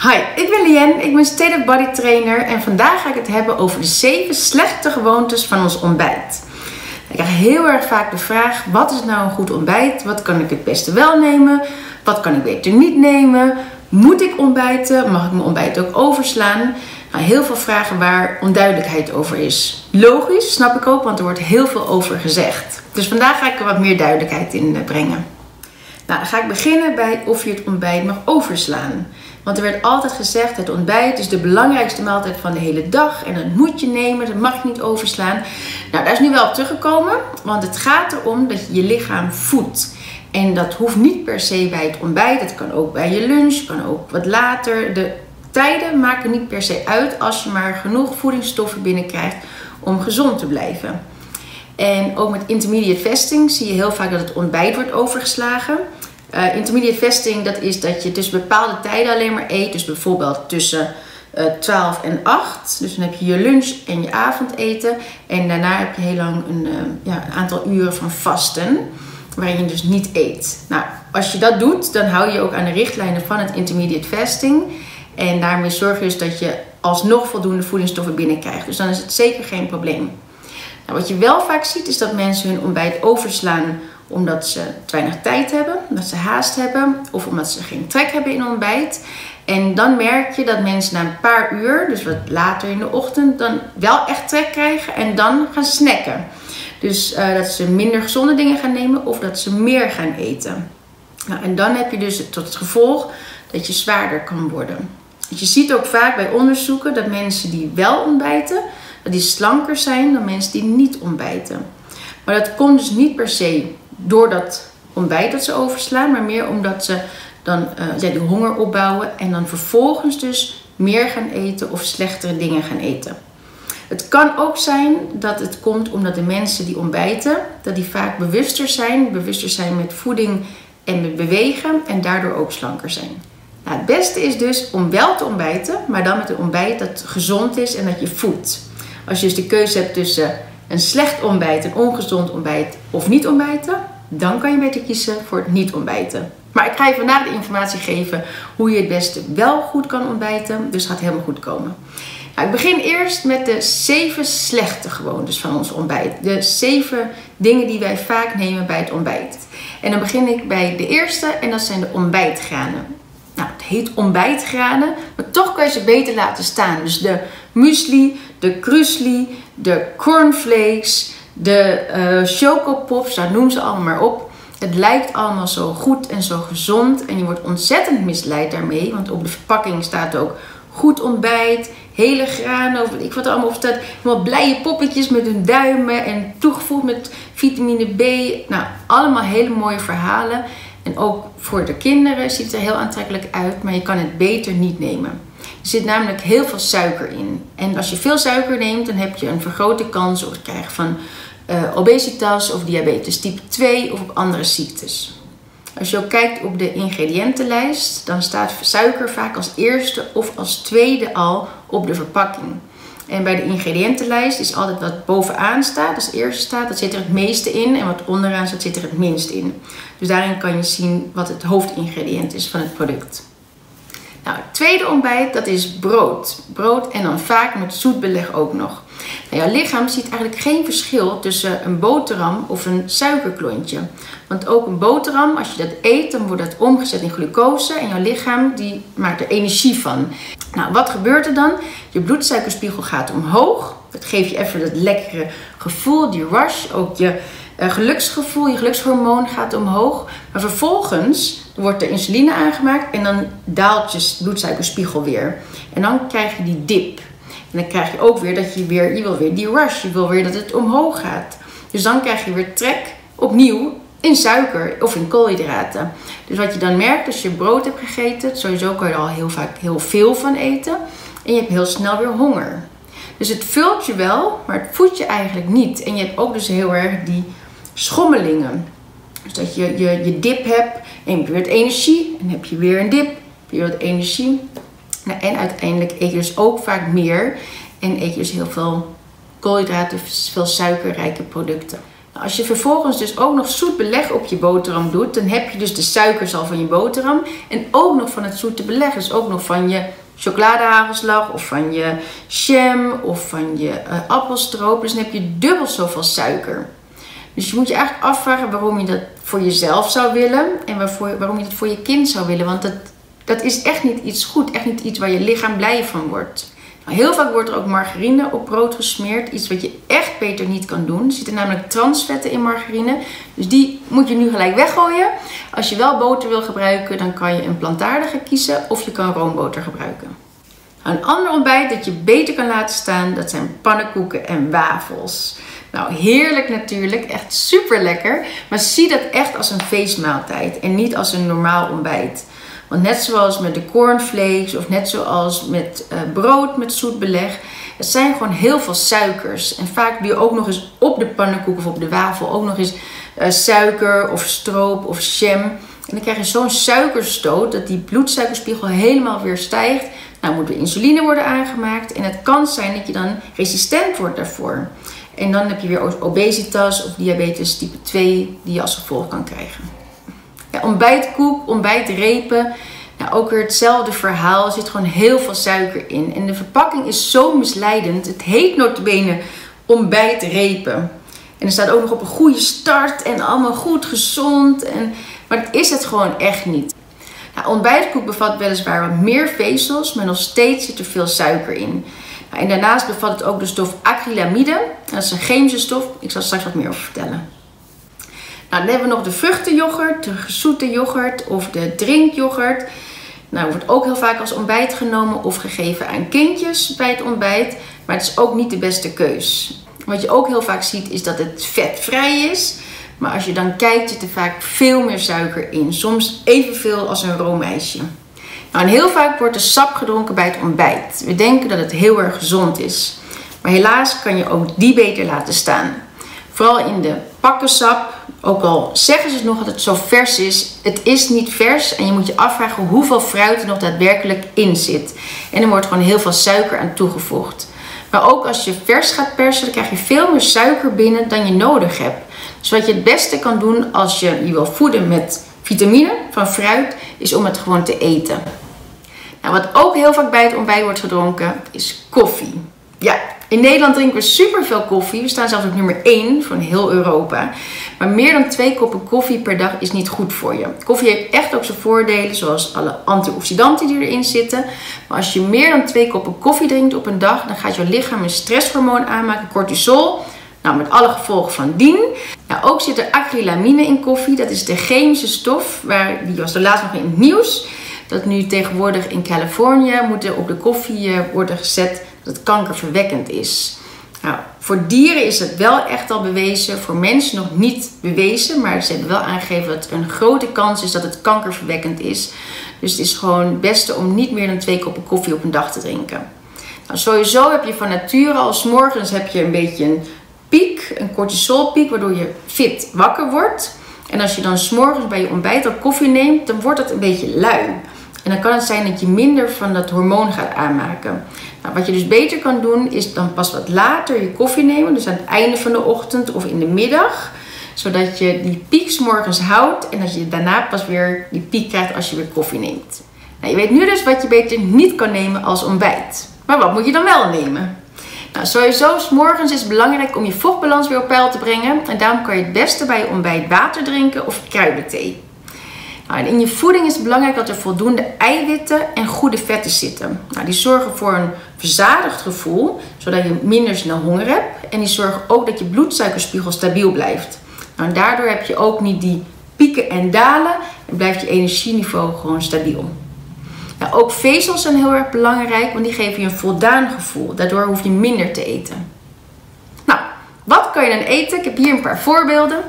Hi, ik ben Lien, ik ben State of Body Trainer en vandaag ga ik het hebben over de 7 slechte gewoontes van ons ontbijt. Ik krijg heel erg vaak de vraag: wat is nou een goed ontbijt? Wat kan ik het beste wel nemen? Wat kan ik beter niet nemen? Moet ik ontbijten? Mag ik mijn ontbijt ook overslaan? Nou, heel veel vragen waar onduidelijkheid over is. Logisch, snap ik ook, want er wordt heel veel over gezegd. Dus vandaag ga ik er wat meer duidelijkheid in brengen. Nou, dan ga ik beginnen bij of je het ontbijt mag overslaan. Want er werd altijd gezegd: het ontbijt is de belangrijkste maaltijd van de hele dag. En dat moet je nemen, dat mag je niet overslaan. Nou, daar is nu wel op teruggekomen. Want het gaat erom dat je je lichaam voedt. En dat hoeft niet per se bij het ontbijt. Het kan ook bij je lunch, kan ook wat later. De tijden maken niet per se uit als je maar genoeg voedingsstoffen binnenkrijgt om gezond te blijven. En ook met intermediate fasting zie je heel vaak dat het ontbijt wordt overgeslagen. Uh, intermediate fasting, dat is dat je tussen bepaalde tijden alleen maar eet. Dus bijvoorbeeld tussen uh, eh, 12 en 8. Dus dan heb je je lunch en je avondeten. En daarna heb je heel lang een uh, ja, aantal uren van vasten. Waarin je dus niet eet. Nou, als je dat doet, dan hou je ook aan de richtlijnen van het intermediate fasting. En daarmee zorg je dus dat je alsnog voldoende voedingsstoffen binnenkrijgt. Dus dan is het zeker geen probleem. Nou, wat je wel vaak ziet, is dat mensen hun ontbijt overslaan omdat ze te weinig tijd hebben, omdat ze haast hebben of omdat ze geen trek hebben in ontbijt. En dan merk je dat mensen na een paar uur, dus wat later in de ochtend, dan wel echt trek krijgen en dan gaan snacken. Dus uh, dat ze minder gezonde dingen gaan nemen of dat ze meer gaan eten. Nou, en dan heb je dus tot het gevolg dat je zwaarder kan worden. Je ziet ook vaak bij onderzoeken dat mensen die wel ontbijten, dat die slanker zijn dan mensen die niet ontbijten. Maar dat komt dus niet per se door dat ontbijt dat ze overslaan, maar meer omdat ze dan uh, de honger opbouwen en dan vervolgens dus meer gaan eten of slechtere dingen gaan eten. Het kan ook zijn dat het komt omdat de mensen die ontbijten, dat die vaak bewuster zijn, bewuster zijn met voeding en met bewegen en daardoor ook slanker zijn. Nou, het beste is dus om wel te ontbijten, maar dan met een ontbijt dat gezond is en dat je voedt. Als je dus de keuze hebt tussen een slecht ontbijt, een ongezond ontbijt of niet ontbijten, dan kan je beter kiezen voor het niet ontbijten. Maar ik ga je vandaag de informatie geven hoe je het beste wel goed kan ontbijten. Dus het gaat helemaal goed komen. Nou, ik begin eerst met de zeven slechte gewoontes van ons ontbijt. De zeven dingen die wij vaak nemen bij het ontbijt. En dan begin ik bij de eerste en dat zijn de ontbijtgranen. Nou, het heet ontbijtgranen, maar toch kan je ze beter laten staan. Dus de muesli, de krusli, de cornflakes, de uh, chocopops, daar noem ze allemaal maar op. Het lijkt allemaal zo goed en zo gezond en je wordt ontzettend misleid daarmee. Want op de verpakking staat ook goed ontbijt, hele granen, of ik wat allemaal op staat. Helemaal blije poppetjes met hun duimen en toegevoegd met vitamine B. Nou, allemaal hele mooie verhalen. En ook voor de kinderen ziet het er heel aantrekkelijk uit, maar je kan het beter niet nemen. Er zit namelijk heel veel suiker in. En als je veel suiker neemt, dan heb je een vergrote kans op het krijgen van uh, obesitas of diabetes type 2 of op andere ziektes. Als je ook kijkt op de ingrediëntenlijst, dan staat suiker vaak als eerste of als tweede al op de verpakking. En bij de ingrediëntenlijst is altijd wat bovenaan staat, als eerste staat, dat zit er het meeste in. En wat onderaan staat, zit er het minst in. Dus daarin kan je zien wat het hoofdingrediënt is van het product. Nou, het tweede ontbijt, dat is brood. Brood en dan vaak met zoetbeleg ook nog. Nou, jouw lichaam ziet eigenlijk geen verschil tussen een boterham of een suikerklontje. Want ook een boterham, als je dat eet, dan wordt dat omgezet in glucose. En jouw lichaam die maakt er energie van. Nou, wat gebeurt er dan? Je bloedsuikerspiegel gaat omhoog. Dat geeft je even dat lekkere gevoel, die rush. Ook je uh, geluksgevoel, je gelukshormoon gaat omhoog. Maar vervolgens wordt er insuline aangemaakt en dan daalt je bloedsuikerspiegel weer. En dan krijg je die dip. En dan krijg je ook weer dat je weer, je wil weer die rush, je wil weer dat het omhoog gaat. Dus dan krijg je weer trek opnieuw in suiker of in koolhydraten. Dus wat je dan merkt als je brood hebt gegeten, sowieso kan je er al heel vaak heel veel van eten. En je hebt heel snel weer honger. Dus het vult je wel, maar het voedt je eigenlijk niet. En je hebt ook dus heel erg die schommelingen. Dus dat je, je je dip hebt en je hebt weer energie. En heb je weer een dip, heb je wat energie. Nou, en uiteindelijk eet je dus ook vaak meer. En eet je dus heel veel koolhydraten, veel suikerrijke producten. Als je vervolgens dus ook nog zoet beleg op je boterham doet, dan heb je dus de suikers al van je boterham en ook nog van het zoete beleg. Dus ook nog van je chocoladehagelslag of van je jam of van je uh, appelstroop. Dus dan heb je dubbel zoveel suiker. Dus je moet je eigenlijk afvragen waarom je dat voor jezelf zou willen en waarom je dat voor je kind zou willen. Want dat, dat is echt niet iets goed, echt niet iets waar je lichaam blij van wordt. Nou, heel vaak wordt er ook margarine op brood gesmeerd. Iets wat je echt beter niet kan doen. Er zitten namelijk transvetten in margarine. Dus die moet je nu gelijk weggooien. Als je wel boter wil gebruiken, dan kan je een plantaardige kiezen of je kan roomboter gebruiken. Nou, een ander ontbijt dat je beter kan laten staan, dat zijn pannenkoeken en wafels. Nou, heerlijk natuurlijk, echt super lekker. Maar zie dat echt als een feestmaaltijd en niet als een normaal ontbijt. Want net zoals met de cornflakes of net zoals met uh, brood met zoet beleg, het zijn gewoon heel veel suikers. En vaak doe je ook nog eens op de pannenkoek of op de wafel ook nog eens uh, suiker of stroop of jam. En dan krijg je zo'n suikerstoot dat die bloedsuikerspiegel helemaal weer stijgt. Nou moet er insuline worden aangemaakt en het kan zijn dat je dan resistent wordt daarvoor. En dan heb je weer obesitas of diabetes type 2 die je als gevolg kan krijgen. Ontbijtkoek, ontbijtrepen. Nou, ook weer hetzelfde verhaal. Er zit gewoon heel veel suiker in. En de verpakking is zo misleidend. Het heet notabene ontbijtrepen. En er staat ook nog op een goede start en allemaal goed gezond. En, maar dat is het gewoon echt niet. Nou, ontbijtkoek bevat weliswaar wat meer vezels, maar nog steeds zit er veel suiker in. Nou, en daarnaast bevat het ook de stof acrylamide. Dat is een chemische stof. Ik zal straks wat meer over vertellen. Nou, dan hebben we nog de vruchtenyoghurt, de gezoete yoghurt of de drinkyoghurt. Nou, wordt ook heel vaak als ontbijt genomen of gegeven aan kindjes bij het ontbijt. Maar het is ook niet de beste keus. Wat je ook heel vaak ziet is dat het vetvrij is. Maar als je dan kijkt, zit er vaak veel meer suiker in. Soms evenveel als een roomijsje. Nou, en heel vaak wordt er sap gedronken bij het ontbijt. We denken dat het heel erg gezond is. Maar helaas kan je ook die beter laten staan. Vooral in de pakkensap. Ook al zeggen ze nog dat het zo vers is, het is niet vers. En je moet je afvragen hoeveel fruit er nog daadwerkelijk in zit. En er wordt gewoon heel veel suiker aan toegevoegd. Maar ook als je vers gaat persen, dan krijg je veel meer suiker binnen dan je nodig hebt. Dus wat je het beste kan doen als je je wil voeden met vitamine van fruit, is om het gewoon te eten. Nou, wat ook heel vaak bij het ontbijt wordt gedronken, is koffie. Ja, in Nederland drinken we superveel koffie. We staan zelfs op nummer 1 van heel Europa. Maar meer dan twee koppen koffie per dag is niet goed voor je. Koffie heeft echt ook zijn voordelen, zoals alle antioxidanten die erin zitten. Maar als je meer dan twee koppen koffie drinkt op een dag, dan gaat je lichaam een stresshormoon aanmaken, cortisol. Nou, met alle gevolgen van dien. Nou, ook zit er acrylamine in koffie. Dat is de chemische stof, waar, die was de laatst nog in het nieuws. Dat nu tegenwoordig in Californië moet er op de koffie eh, worden gezet dat het kankerverwekkend is. Nou, voor dieren is het wel echt al bewezen, voor mensen nog niet bewezen, maar ze hebben wel aangegeven dat er een grote kans is dat het kankerverwekkend is. Dus het is gewoon het beste om niet meer dan twee koppen koffie op een dag te drinken. Nou, sowieso heb je van nature al, s morgens heb je een beetje een piek, een cortisolpiek, waardoor je fit wakker wordt. En als je dan s'morgens bij je ontbijt al koffie neemt, dan wordt dat een beetje lui. En dan kan het zijn dat je minder van dat hormoon gaat aanmaken. Nou, wat je dus beter kan doen, is dan pas wat later je koffie nemen. Dus aan het einde van de ochtend of in de middag. Zodat je die piek morgens houdt en dat je daarna pas weer die piek krijgt als je weer koffie neemt. Nou, je weet nu dus wat je beter niet kan nemen als ontbijt. Maar wat moet je dan wel nemen? Nou, sowieso, s morgens is het belangrijk om je vochtbalans weer op peil te brengen. En daarom kan je het beste bij je ontbijt water drinken of kruidenthee. Nou, in je voeding is het belangrijk dat er voldoende eiwitten en goede vetten zitten. Nou, die zorgen voor een verzadigd gevoel, zodat je minder snel honger hebt. En die zorgen ook dat je bloedsuikerspiegel stabiel blijft. Nou, daardoor heb je ook niet die pieken en dalen en blijft je energieniveau gewoon stabiel. Nou, ook vezels zijn heel erg belangrijk, want die geven je een voldaan gevoel. Daardoor hoef je minder te eten. Nou, wat kan je dan eten? Ik heb hier een paar voorbeelden.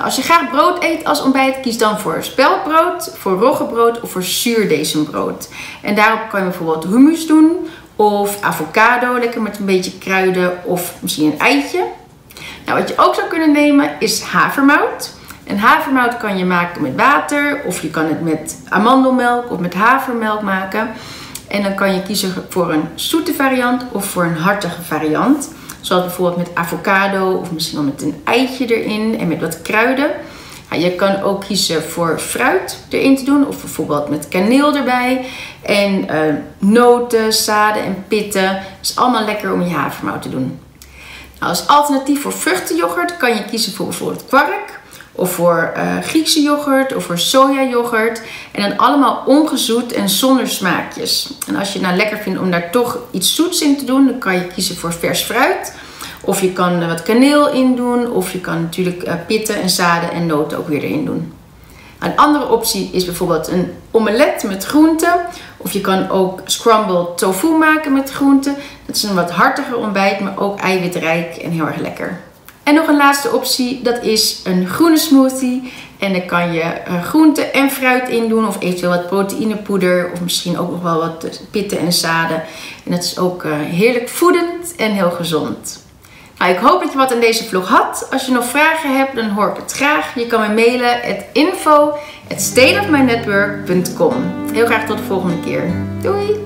Nou, als je graag brood eet als ontbijt, kies dan voor spelbrood, voor roggebrood of voor zuurdesembrood. En daarop kan je bijvoorbeeld hummus doen of avocado, lekker met een beetje kruiden of misschien een eitje. Nou, wat je ook zou kunnen nemen is havermout. En havermout kan je maken met water of je kan het met amandelmelk of met havermelk maken. En dan kan je kiezen voor een zoete variant of voor een hartige variant. Zoals bijvoorbeeld met avocado of misschien wel met een eitje erin en met wat kruiden. je kan ook kiezen voor fruit erin te doen of bijvoorbeeld met kaneel erbij. En uh, noten, zaden en pitten. Dat is allemaal lekker om je havermout te doen. Nou, als alternatief voor vruchtenyoghurt kan je kiezen voor bijvoorbeeld kwark of voor uh, Griekse yoghurt of voor sojayoghurt. En dan allemaal ongezoet en zonder smaakjes. En als je het nou lekker vindt om daar toch iets zoets in te doen, dan kan je kiezen voor vers fruit. Of je kan er wat kaneel in doen. Of je kan natuurlijk uh, pitten en zaden en noten ook weer erin doen. Een andere optie is bijvoorbeeld een omelet met groenten. Of je kan ook scrambled tofu maken met groenten. Dat is een wat hartiger ontbijt, maar ook eiwitrijk en heel erg lekker. En nog een laatste optie, dat is een groene smoothie. En daar kan je uh, groente en fruit in doen, of eventueel wat proteïnepoeder, of misschien ook nog wel wat pitten en zaden. En dat is ook uh, heerlijk voedend en heel gezond. Nou, ik hoop dat je wat aan deze vlog had. Als je nog vragen hebt, dan hoor ik het graag. Je kan me mailen at info. Heel graag tot de volgende keer. Doei!